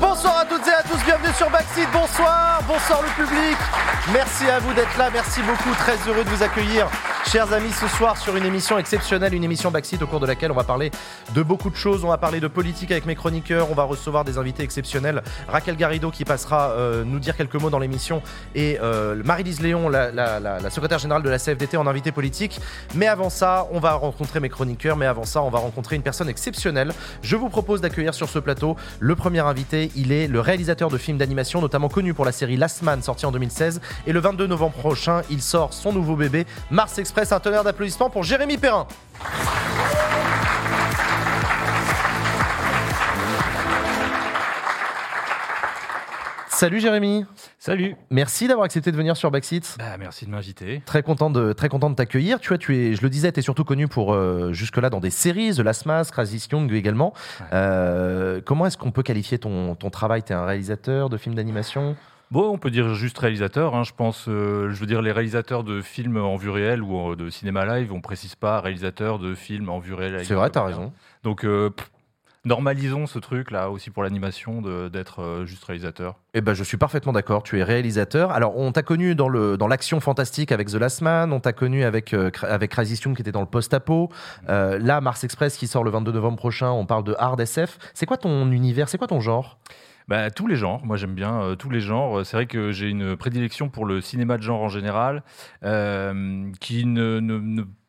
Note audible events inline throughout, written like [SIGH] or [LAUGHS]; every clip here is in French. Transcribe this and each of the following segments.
Bonsoir à toutes et à tous, bienvenue sur Backseat, bonsoir, bonsoir le public. Merci à vous d'être là, merci beaucoup, très heureux de vous accueillir, chers amis, ce soir sur une émission exceptionnelle, une émission Backseat au cours de laquelle on va parler de beaucoup de choses, on va parler de politique avec mes chroniqueurs, on va recevoir des invités exceptionnels, Raquel Garrido qui passera euh, nous dire quelques mots dans l'émission et euh, Marie-Lise Léon, la, secrétaire générale de la CFDT en invité politique. Mais avant ça, on va rencontrer mes chroniqueurs, mais avant ça, on va rencontrer une personne exceptionnelle. Je vous propose d'accueillir sur ce plateau le premier invité, il est le réalisateur de films d'animation, notamment connu pour la série Last Man, sortie en 2016. Et le 22 novembre prochain, il sort son nouveau bébé, Mars Express. Un tonnerre d'applaudissements pour Jérémy Perrin. Salut Jérémy, Salut merci d'avoir accepté de venir sur Backseat. bah, Merci de m'inviter. Très content de très content de t'accueillir. Tu vois, tu es, je le disais, tu es surtout connu pour euh, jusque-là dans des séries, The Last Mask, Crazy Young également. Ouais. Euh, comment est-ce qu'on peut qualifier ton, ton travail? Tu es un réalisateur de films d'animation? Bon, on peut dire juste réalisateur, hein, je pense. euh, je veux dire, les réalisateurs de films en vue réelle ou de cinéma live, on précise pas réalisateur de films en vue réelle. C'est vrai, t'as raison. Donc, euh, pff, normalisons ce truc-là aussi pour l'animation d'être euh, juste réalisateur. Eh ben, je suis parfaitement d'accord. Tu es réalisateur. Alors, on t'a connu dans le dans l'action fantastique avec The Last Man. On t'a connu avec euh, avec qui était dans le post-apo. Euh, là, Mars Express qui sort le 22 novembre prochain. On parle de hard SF. C'est quoi ton univers C'est quoi ton genre? Bah, tous les genres, moi j'aime bien euh, tous les genres. C'est vrai que j'ai une prédilection pour le cinéma de genre en général, euh, qui ne,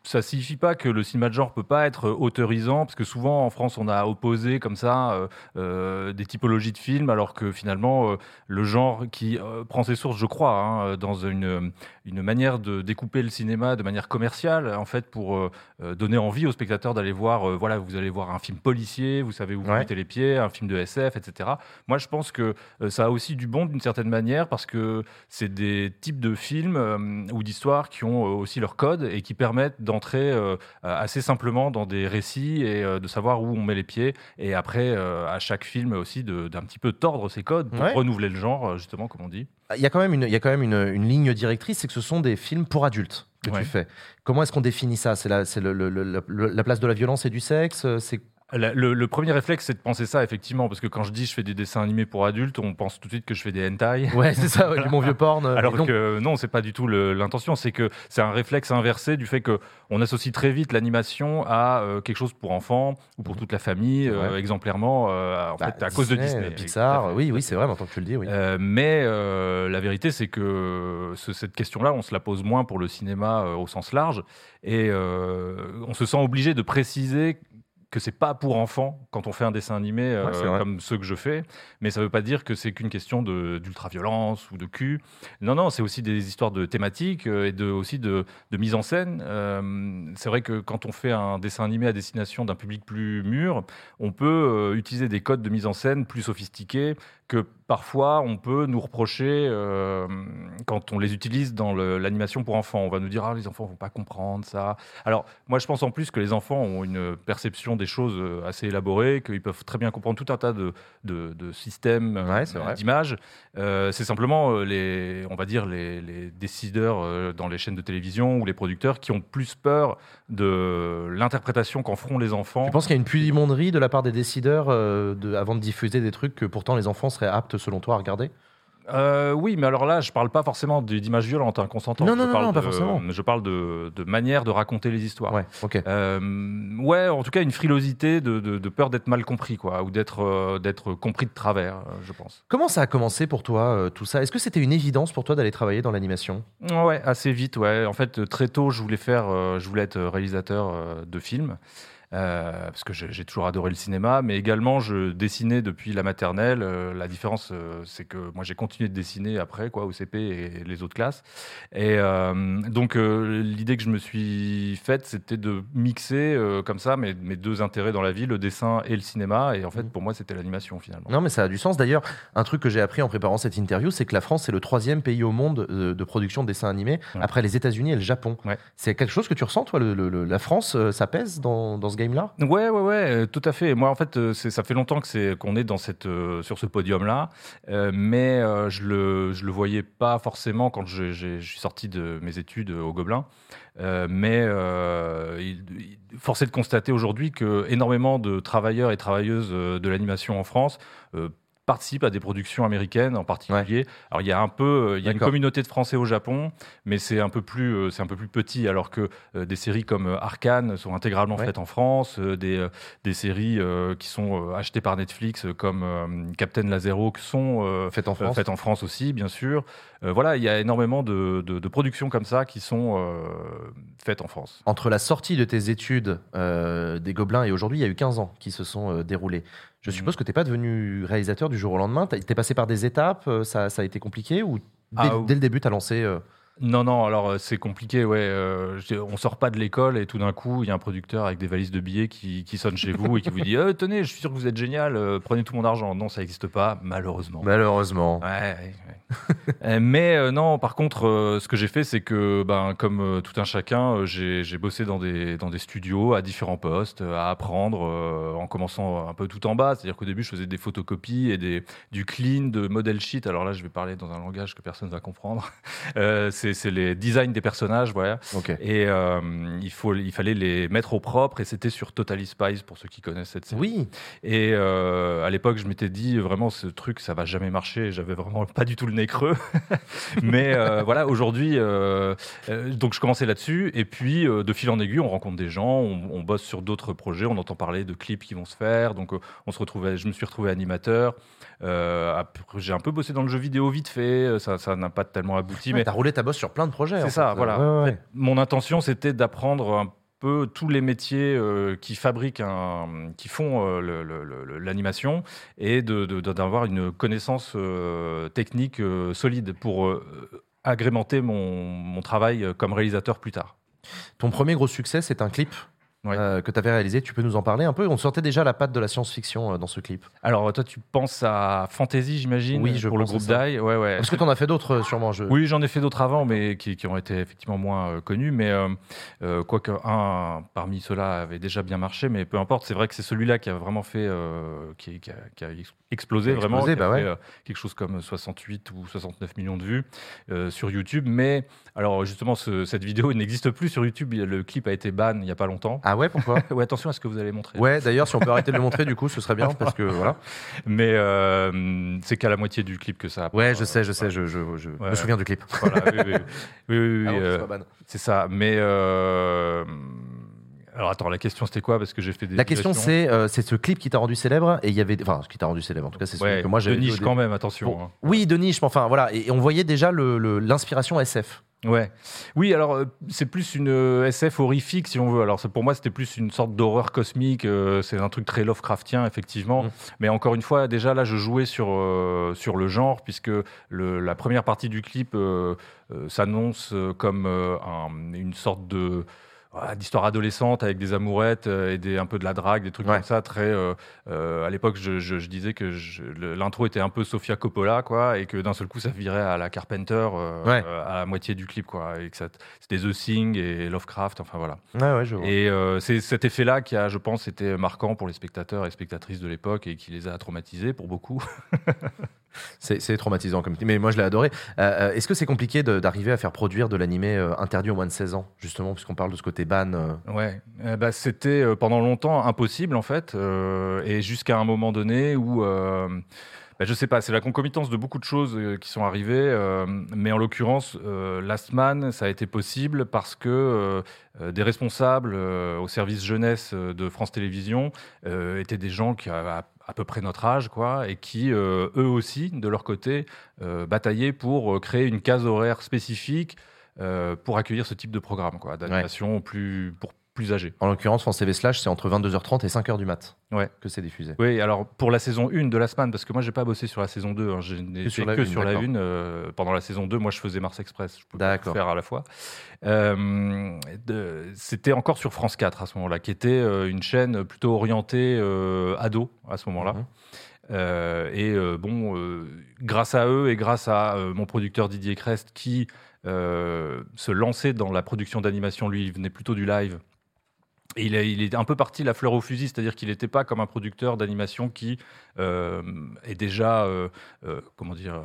ça signifie pas que le cinéma de genre peut pas être autorisant, parce que souvent en France on a opposé comme ça euh, euh, des typologies de films, alors que finalement euh, le genre qui euh, prend ses sources, je crois, hein, dans une, une manière de découper le cinéma de manière commerciale, en fait, pour euh, euh, donner envie aux spectateurs d'aller voir, euh, voilà, vous allez voir un film policier, vous savez où vous Ouais. mettez les pieds, un film de SF, etc. Moi, je pense que euh, ça a aussi du bon d'une certaine manière parce que c'est des types de films euh, ou d'histoires qui ont euh, aussi leur code et qui permettent d'entrer euh, assez simplement dans des récits et euh, de savoir où on met les pieds. Et après, euh, à chaque film aussi, d'un petit peu tordre ces codes pour Ouais. renouveler le genre, euh, justement, comme on dit. Il y a quand même une, il y a quand même une, une ligne directrice, c'est que ce sont des films pour adultes que Ouais. tu fais. Comment est-ce qu'on définit ça? C'est la, c'est le- le- le- le- la place de la violence et du sexe? C'est le, le premier réflexe, c'est de penser ça, effectivement, parce que quand je dis je fais des dessins animés pour adultes, on pense tout de suite que je fais des hentai. [LAUGHS] ouais, c'est ça, ouais, du mon vieux porn. euh, Alors donc- que non, c'est pas du tout l'intention. C'est que c'est un réflexe inversé du fait que on associe très vite l'animation à euh, quelque chose pour enfants ou pour toute la famille, euh, exemplairement, euh, en Bah, fait, à cause de Disney. Pixar, oui, oui, c'est vrai, maintenant que tu le dis, oui. Mais la vérité, c'est que ce- cette question-là, on se la pose moins pour le cinéma au sens large, et on se sent obligé de préciser que c'est pas pour enfants quand on fait un dessin animé euh, Ouais, comme ceux que je fais, mais ça veut pas dire que c'est qu'une question d'ultra-violence ou de cul. Non, non, c'est aussi des histoires de thématiques euh, et de, aussi de, de mise en scène. Euh, c'est vrai que quand on fait un dessin animé à destination d'un public plus mûr, on peut utiliser des codes de mise en scène plus sophistiqués que parfois on peut nous reprocher euh, quand on les utilise dans l'animation pour enfants. On va nous dire ah les enfants vont pas comprendre ça. Alors moi je pense en plus que les enfants ont une perception des choses euh, assez élaborée, qu'ils peuvent très bien comprendre tout un tas de, de- de systèmes euh, Ouais, d'images. Euh, c'est simplement les, on va dire les, les décideurs dans les chaînes de télévision ou les producteurs qui ont plus peur de l'interprétation qu'en feront les enfants. Tu penses qu'il y a une pudimonderie de la part des décideurs de, avant de diffuser des trucs que pourtant les enfants seraient aptes, selon toi, à regarder Euh, oui, mais alors là, je parle pas forcément d'images violentes, hein, qu'on s'entend. Non, Je non, non, parle non, pas de- forcément. Je parle de, de manière de raconter les histoires. Ouais, ok. Euh, ouais, en tout cas, une frilosité de, peur d'être mal compris, quoi, ou d'être euh, d'être compris de travers, je pense. Comment ça a commencé pour toi, tout ça? Est-ce que c'était une évidence pour toi d'aller travailler dans l'animation? Ouais, assez vite, ouais. En fait, très tôt, je voulais faire, je voulais être réalisateur de films. Euh, parce que j'ai toujours adoré le cinéma, mais également je dessinais depuis la maternelle. Euh, la différence, euh, c'est que moi j'ai continué de dessiner après, quoi, au CP et les autres classes. Et donc l'idée que je me suis faite, c'était de mixer comme ça mes, mes deux intérêts dans la vie, le dessin et le cinéma. Et en fait, Mhm. pour moi, c'était l'animation finalement. Non, mais ça a du sens. D'ailleurs, un truc que j'ai appris en préparant cette interview, c'est que la France est le troisième pays au monde de, de production de dessins animés, Ouais. après les États-Unis et le Japon. Ouais. C'est quelque chose que tu ressens, toi le- le- le- La France, ça pèse dans, dans ce game-là? Ouais, ouais, ouais, euh, tout à fait. Moi, en fait, euh, ça fait longtemps que c'est qu'on est dans cette, euh, sur ce podium-là, mais je le, je le voyais pas forcément quand je, suis sorti de mes études au Gobelin. Mais euh, il, force est de constater aujourd'hui que énormément de travailleurs et travailleuses de l'animation en France participent à des productions américaines en particulier. Alors il y a un peu, il y a une communauté de Français au Japon, mais c'est un peu plus, c'est un peu plus petit, alors que des séries comme Arkane sont intégralement faites en France, des, des séries qui sont achetées par Netflix comme Captain Lazero qui sont faites en France, faites en France aussi, bien sûr. voilà, il y a énormément de, de, productions comme ça qui sont faites en France. Entre la sortie de tes études des Gobelins et aujourd'hui, il y a eu 15 ans qui se sont déroulés. Je suppose que tu n'es pas devenu réalisateur du jour au lendemain. Tu es passé par des étapes, euh, ça, ça a été compliqué ou dès, ah, le début, tu as lancé euh, non, non, alors euh, c'est compliqué, ouais. Euh, on sort pas de l'école et tout d'un coup, il y a un producteur avec des valises de billets qui, sonne chez vous et qui vous dit [LAUGHS] euh, Tenez, je suis sûr que vous êtes génial, prenez tout mon argent. Non, ça n'existe pas, malheureusement. Malheureusement. Ouais, mais non, par contre, ce que j'ai fait, c'est que, ben, comme tout un chacun, j'ai bossé dans des, dans des studios à différents postes, à apprendre, en commençant un peu tout en bas. C'est-à-dire qu'au début, je faisais des photocopies et des, du clean, de model sheet. Alors là, je vais parler dans un langage que personne ne va comprendre. c'est c'est les designs des personnages, voilà. Et euh, il, faut, il fallait les mettre au propre, et c'était sur Totally Spies pour ceux qui connaissent cette série. Oui. Et euh, à l'époque, je m'étais dit vraiment ce truc, ça va jamais marcher. J'avais vraiment pas du tout le nez creux. [LAUGHS] Mais euh, voilà, aujourd'hui, donc je commençais là-dessus, et puis de fil en aiguille, on rencontre des gens, on, bosse sur d'autres projets, on entend parler de clips qui vont se faire. Donc on se retrouvait, je me suis retrouvé animateur. j'ai un peu bossé dans le jeu vidéo vite fait, ça n'a pas tellement abouti. mais t'as roulé ta bosse sur plein de projets. C'est ça, voilà. Mon intention, c'était d'apprendre un peu tous les métiers euh, qui fabriquent, un, qui font euh, l'animation et d'avoir de, une connaissance euh, technique solide pour agrémenter mon, mon travail comme réalisateur plus tard. Ton premier gros succès, c'est un clip? Euh, que tu avais réalisé. Tu peux nous en parler un peu? On sortait déjà la patte de la science-fiction euh, dans ce clip. Alors, toi, tu penses à Fantasy, j'imagine Oui, je Pour le groupe Die ouais, ouais. Parce que tu en as fait d'autres, euh, sûrement. Je... Oui, j'en ai fait d'autres avant, mais qui, ont été effectivement moins connus. Mais quoique un parmi ceux-là avait déjà bien marché, mais peu importe, c'est vrai que c'est celui-là qui a vraiment fait. Qui, qui, a, explosé, vraiment. Qui bah fait, quelque chose comme 68 ou 69 millions de vues sur YouTube. Mais alors, justement, cette vidéo n'existe plus sur YouTube. Le clip a été ban il n'y a pas longtemps. Ah ouais, pourquoi [LAUGHS] Ouais, attention à ce que vous allez montrer. Ouais, d'ailleurs, si on peut arrêter de le montrer, du coup, ce serait bien, parce que voilà. Mais euh, c'est qu'à la moitié du clip que ça. A ouais, je sais, je sais, je, je, me souviens du clip. Voilà, oui, oui, oui, [LAUGHS] ah euh, c'est ça. Mais euh, alors attends, la question c'était quoi? Parce que j'ai fait des. La question c'est c'est ce clip qui t'a rendu célèbre et il y avait enfin ce qui t'a rendu célèbre en tout cas c'est celui que moi. De niche quand même, attention. Hein. Oui, de niche, mais enfin voilà et, on voyait déjà l'inspiration le, SF. Ouais. Oui, alors euh, c'est plus une euh, SF horrifique si on veut. Alors pour moi c'était plus une sorte d'horreur cosmique. Euh, c'est un truc très Lovecraftien effectivement. Mm. Mais encore une fois, déjà là je jouais sur sur le genre puisque le, la première partie du clip s'annonce comme une sorte de d'histoire adolescente avec des amourettes euh, et des, un peu de la drague, des trucs comme ça. Très, euh, euh, à l'époque, je, je, disais que l'intro était un peu Sofia Coppola, quoi, et que d'un seul coup, ça virait à la Carpenter à la moitié du clip, quoi, et que c'était The Thing et Lovecraft, enfin voilà. Et c'est cet effet-là qui a, je pense, été marquant pour les spectateurs et spectatrices de l'époque et qui les a traumatisés pour beaucoup. [LAUGHS] C'est traumatisant comme mais moi je l'ai adoré. Euh, euh, est-ce que c'est compliqué d'arriver à faire produire de l'animé euh, interdit au moins de 16 ans, justement, puisqu'on parle de ce côté ban Ouais, bah, c'était pendant longtemps impossible en fait, et jusqu'à un moment donné où. Bah, je sais pas, c'est la concomitance de beaucoup de choses qui sont arrivées, mais en l'occurrence, Last Man, ça a été possible parce que des responsables au service jeunesse de France Télévisions étaient des gens qui, avaient à peu près notre âge, quoi, et qui, euh, eux aussi, de leur côté, euh, bataillaient pour euh, créer une case horaire spécifique pour accueillir ce type de programme, quoi, d'animation plus, pour plus âgés. En l'occurrence, France TV Slash, c'est entre 22h30 et 5h du mat ouais. que c'est diffusé. Oui, alors pour la saison 1 de la semaine, parce que moi, j'ai pas bossé sur la saison 2, hein, sur la que sur la 1. pendant la saison 2, moi, je faisais Mars Express, je pouvais faire à la fois. C'était encore sur France 4 à ce moment-là, qui était une chaîne plutôt orientée ado à ce moment-là. Mhm. Euh, et euh, bon, euh, grâce à eux et grâce à mon producteur Didier Crest qui se lançait dans la production d'animation, lui, il venait plutôt du live. Il, est, il est un peu parti la fleur au fusil, c'est-à-dire qu'il n'était pas comme un producteur d'animation qui est déjà, comment dire,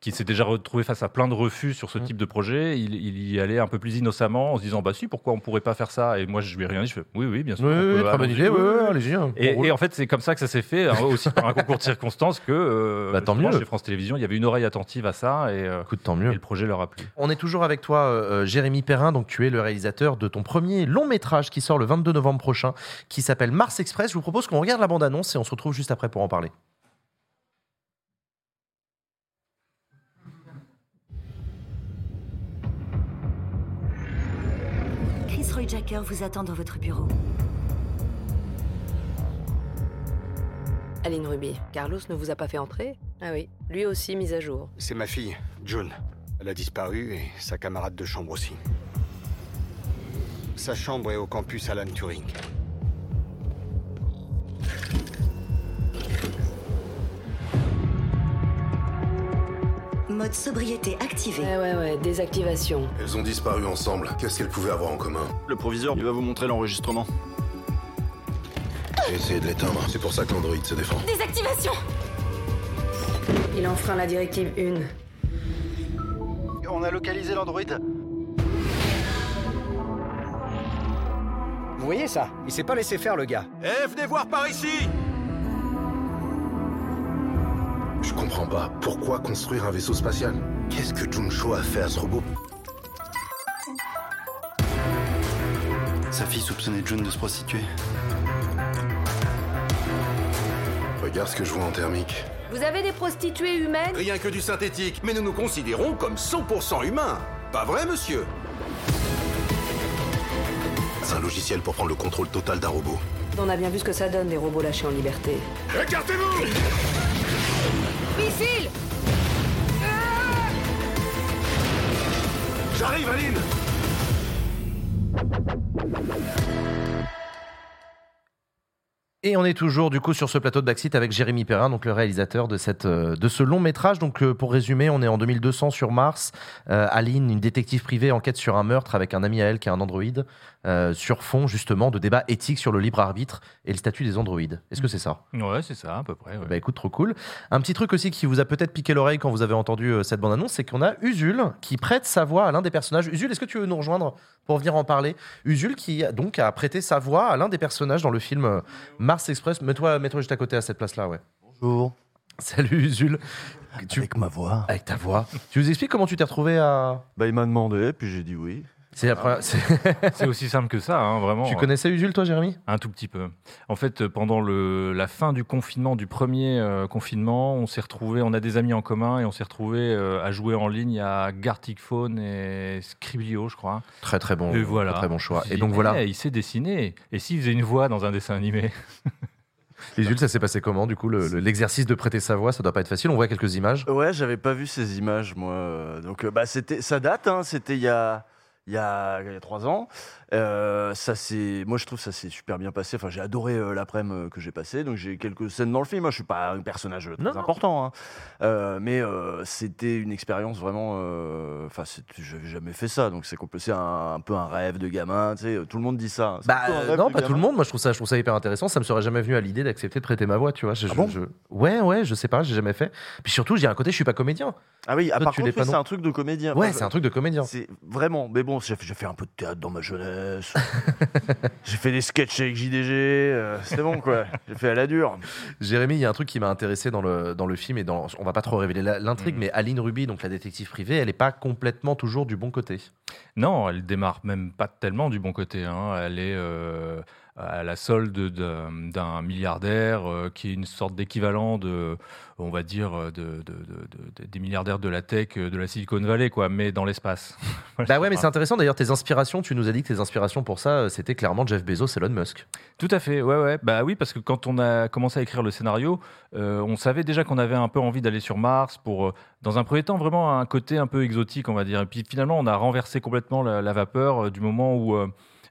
qui s'est déjà retrouvé face à plein de refus sur ce Mm. type de projet, il, il y allait un peu plus innocemment en se disant bah si pourquoi on pourrait pas faire ça? Et moi je lui ai rien dit je fais oui oui bien sûr Oui, oui, très bonne idée. oui, allez-y. hein. Et, et en fait, c'est comme ça que ça s'est fait, hein, aussi par un concours de circonstances, que euh, Bah, tant mieux. chez France Télévisions, il y avait une oreille attentive à ça et, euh, Écoute, tant et mieux. le projet leur a plu. On est toujours avec toi, euh, Jérémy Perrin. Donc, tu es le réalisateur de ton premier long métrage qui sort le 22 novembre prochain, qui s'appelle Mars Express. Je vous propose qu'on regarde la bande-annonce et on se retrouve juste après pour en parler. Roy Jacker vous attend dans votre bureau. Aline Ruby, Carlos ne vous a pas fait entrer Ah oui, lui aussi mise à jour. C'est ma fille, June. Elle a disparu et sa camarade de chambre aussi. Sa chambre est au campus Alan Turing. Mode sobriété activé. Ouais, ouais, ouais, désactivation. Elles ont disparu ensemble. Qu'est-ce qu'elles pouvaient avoir en commun? Le proviseur, il va vous montrer l'enregistrement. J'ai essayé de l'éteindre. C'est pour ça que l'androïde se défend. Désactivation Il enfreint la directive 1. On a localisé l'androïde. Vous voyez ça? Il s'est pas laissé faire le gars. Eh, venez voir par ici comprends pas. Pourquoi construire un vaisseau spatial? Qu'est-ce que Juncho a fait à ce robot? Sa fille soupçonnait June de se prostituer. Regarde ce que je vois en thermique. Vous avez des prostituées humaines? Rien que du synthétique, mais nous nous considérons comme 100% humains. Pas vrai, monsieur? C'est un logiciel pour prendre le contrôle total d'un robot. On a bien vu ce que ça donne des robots lâchés en liberté. Écartez-vous Missile J'arrive, Aline Et on est toujours du coup sur ce plateau de Backseat avec Jérémy Perrin, donc le réalisateur de, cette, euh, de ce long métrage. Donc euh, pour résumer, on est en 2200 sur Mars. Euh, Aline, une détective privée, enquête sur un meurtre avec un ami à elle qui est un androïde, euh, sur fond justement de débats éthiques sur le libre arbitre et le statut des androïdes. Est-ce que c'est ça? Ouais, c'est ça à peu près. ouais. Bah écoute, trop cool. Un petit truc aussi qui vous a peut-être piqué l'oreille quand vous avez entendu euh, cette bande-annonce, c'est qu'on a Usul qui prête sa voix à l'un des personnages. Usul, est-ce que tu veux nous rejoindre pour venir en parler? Usul qui donc a prêté sa voix à l'un des personnages dans le film euh, Mars Express. Mets-toi mets juste à côté à cette place-là, ouais. Bonjour. Salut Usul. Tu- Avec ma voix. Avec ta voix. tu nous expliques comment tu t'es retrouvé à. Bah, il m'a demandé, puis j'ai dit oui. C'est première- [LAUGHS] c'est- aussi simple que ça, hein, vraiment. Tu connaissais Usul, toi, Jérémy? Un tout petit peu. En fait, pendant le, la fin du confinement, du premier euh, confinement, on s'est retrouvé, on a des amis en commun et on s'est retrouvé euh, à jouer en ligne à Gartic Phone et Scriblio, je crois. Très très bon, et voilà. très bon choix. Et donc dit, voilà, il sait dessiner. Et s'il faisait une voix dans un dessin animé [LAUGHS] Usul, ça s'est passé comment Du coup, le- le- l'exercice de prêter sa voix, ça doit pas être facile. On voit quelques images. Ouais, j'avais pas vu ces images, moi. euh, Donc, euh, bah, c'était, ça date, hein, c'était il y a, il y, a, trois ans. Euh, ça c'est, moi je trouve ça s'est super bien passé. Enfin, j'ai adoré euh, l'après-midi euh, que j'ai passé. Donc j'ai quelques scènes dans le film. Moi, je suis pas un personnage très Non, important, hein. Euh, mais euh, c'était une expérience vraiment. euh, Enfin, j'avais jamais fait ça. Donc c'est un, un peu un rêve de gamin. Tu sais, tout le monde dit ça. C'est Bah euh, non, pas tout le monde. Moi, je trouve ça, je trouve ça hyper intéressant. Ça me serait jamais venu à l'idée d'accepter de prêter ma voix, tu vois. Je- Ah bon? je- Ouais, ouais, je sais pas, j'ai jamais fait. Puis surtout, j'ai un côté, je suis pas comédien. Ah oui, ah, Toi, par tu l'es contre, oui, c'est un truc de comédien. Ouais, Enfin, c'est un truc de comédien. C'est vraiment, mais bon, j'ai fait un peu de théâtre dans ma jeunesse. [LAUGHS] j'ai fait des sketchs avec JDG. euh, c'est bon, quoi. J'ai fait à la dure. Jérémy, il y a un truc qui m'a intéressé dans le, dans le film et dans, on va pas trop révéler l'intrigue, Mhm. mais Aline Ruby, donc la détective privée, elle est pas complètement toujours du bon côté. Non, elle démarre même pas tellement du bon côté. hein. Elle est euh, à la solde de- d'un milliardaire euh, qui est une sorte d'équivalent de, on va dire, de, de- de- de- des milliardaires de la tech euh, de la Silicon Valley, quoi, mais dans l'espace. [LAUGHS] Bah ouais, mais c'est intéressant d'ailleurs, tes inspirations, tu nous as dit que tes inspirations pour ça, euh, c'était clairement Jeff Bezos Elon Musk. Tout à fait, ouais, ouais. Bah oui, parce que quand on a commencé à écrire le scénario, euh, on savait déjà qu'on avait un peu envie d'aller sur Mars pour, euh, dans un premier temps, vraiment un côté un peu exotique, on va dire. Et puis finalement, on a renversé complètement la, la vapeur euh, du moment où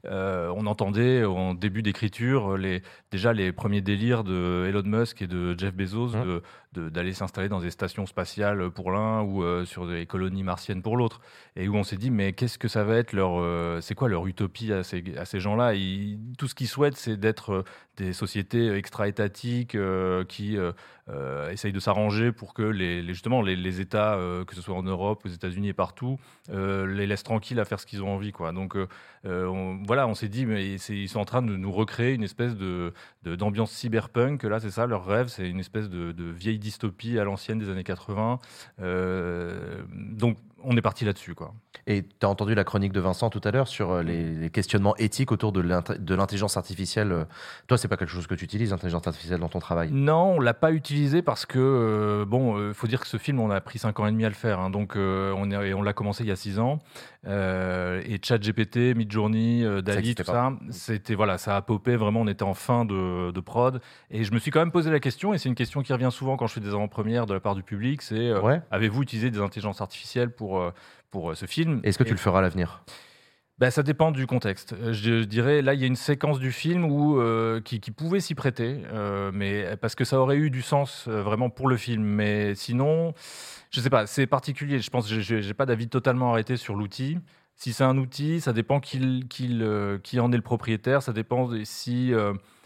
euh, euh, on entendait en début d'écriture les, déjà les premiers délires de Elon Musk et de Jeff Bezos Mmh. de- d'aller s'installer dans des stations spatiales pour l'un ou euh, sur des colonies martiennes pour l'autre. Et où on s'est dit, mais qu'est-ce que ça va être leur. euh, c'est quoi leur utopie à ces, à ces gens-là? Tout ce qu'ils souhaitent, c'est d'être euh, des sociétés extra-étatiques qui essayent de s'arranger pour que les, justement les, États, que ce soit en Europe, aux États-Unis et partout, les laissent tranquilles à faire ce qu'ils ont envie. Quoi. Donc on- voilà, on s'est dit, mais ils sont en train de nous recréer une espèce de de- d'ambiance cyberpunk. Là, c'est ça, leur rêve, c'est une espèce de, de vieille dystopie à l'ancienne des années 80. Euh, donc, on est parti là-dessus, quoi. Et tu as entendu la chronique de Vincent tout à l'heure sur euh, les, les questionnements éthiques autour de l'int- de l'intelligence artificielle. Euh, Toi, c'est pas quelque chose que tu utilises, l'intelligence artificielle, dans ton travail? Non, on l'a pas utilisé parce que euh, bon, il faut dire que ce film, on a pris 5 ans et demi à le faire, hein, donc euh, on, est, on l'a commencé il y a 6 ans. Euh, et ChatGPT, Midjourney, Dali, tout pas. ça, c'était voilà, ça a popé vraiment. On était en fin de, de prod, et je me suis quand même posé la question, et c'est une question qui revient souvent quand je fais des avant-premières de la part du public, c'est Ouais. avez-vous utilisé des intelligences artificielles pour euh, pour euh, ce film Est-ce que tu Et- le feras à l'avenir? Bah, ça dépend du contexte. Euh, Je dirais, là, il y a une séquence du film où, euh, qui, qui pouvait s'y prêter, euh, mais parce que ça aurait eu du sens euh, vraiment pour le film. Mais sinon, je sais pas, c'est particulier. Je pense que j'ai- j'ai pas d'avis totalement arrêté sur l'outil. Si c'est un outil, ça dépend qui, en est le propriétaire. Ça dépend si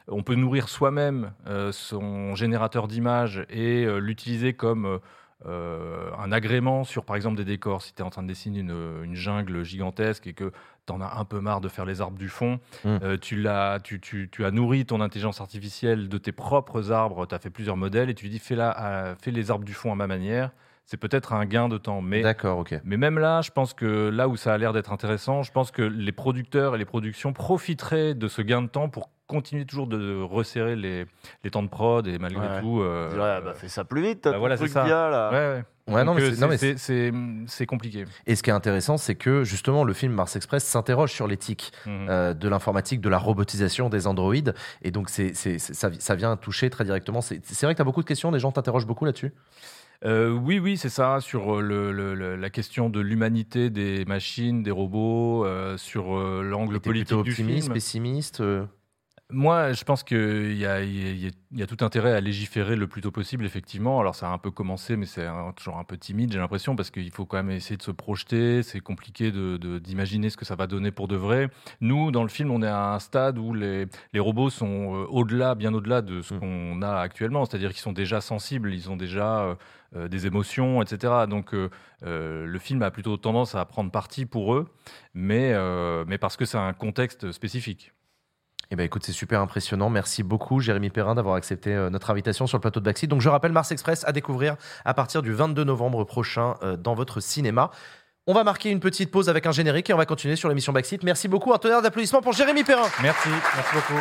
on peut nourrir soi-même son générateur d'images et l'utiliser comme euh, euh, un agrément sur, par exemple, des décors. Si tu es en train de dessiner une, une jungle gigantesque et que tu en as un peu marre de faire les arbres du fond, Mm. euh, tu, l'as- tu, tu- tu as nourri ton intelligence artificielle de tes propres arbres, tu as fait plusieurs modèles et tu lui dis fais, la- à- fais les arbres du fond à ma manière. C'est peut-être un gain de temps. Mais D'accord, ok. mais même là, je pense que là où ça a l'air d'être intéressant, je pense que les producteurs et les productions profiteraient de ce gain de temps pour continuer toujours de resserrer les, les temps de prod et malgré Ouais. tout. euh, Ouais, bah, fais ça plus vite, t'as bah voilà, c'est truc ça. bien, là. ouais, ouais. Ouais, non, Donc, mais euh, c'est- non, mais c'est- compliqué. Et ce qui est intéressant, c'est que justement, le film Mars Express s'interroge sur l'éthique Mhm. euh, de l'informatique, de la robotisation des androïdes. Et donc, c'est, ça, ça vient toucher très directement. C'est, c'est vrai que tu as beaucoup de questions, des gens t'interrogent beaucoup là-dessus? Euh, oui, oui, c'est ça, sur euh, le- le- le- la question de l'humanité des machines, des robots, euh, sur euh, l'angle politique plutôt du optimiste, film. pessimiste Moi, je pense qu'il y a, y, y tout intérêt à légiférer le plus tôt possible, effectivement. Alors, ça a un peu commencé, mais c'est toujours un peu timide, j'ai l'impression, parce qu'il faut quand même essayer de se projeter. C'est compliqué de- de- d'imaginer ce que ça va donner pour de vrai. Nous, dans le film, on est à un stade où les, les robots sont au-delà, bien au-delà de ce Mm. qu'on a actuellement. C'est-à-dire qu'ils sont déjà sensibles, ils ont déjà euh, des émotions, etc. Donc, euh, euh, le film a plutôt tendance à prendre parti pour eux, mais, mais parce que c'est un contexte spécifique. Eh ben écoute, c'est super impressionnant. Merci beaucoup, Jérémy Perrin, d'avoir accepté notre invitation sur le plateau de Backseat. Donc je rappelle Mars Express à découvrir à partir du 22 novembre prochain dans votre cinéma. On va marquer une petite pause avec un générique et on va continuer sur l'émission Backseat. Merci beaucoup. Un tonnerre d'applaudissements pour Jérémy Perrin. Merci, merci beaucoup.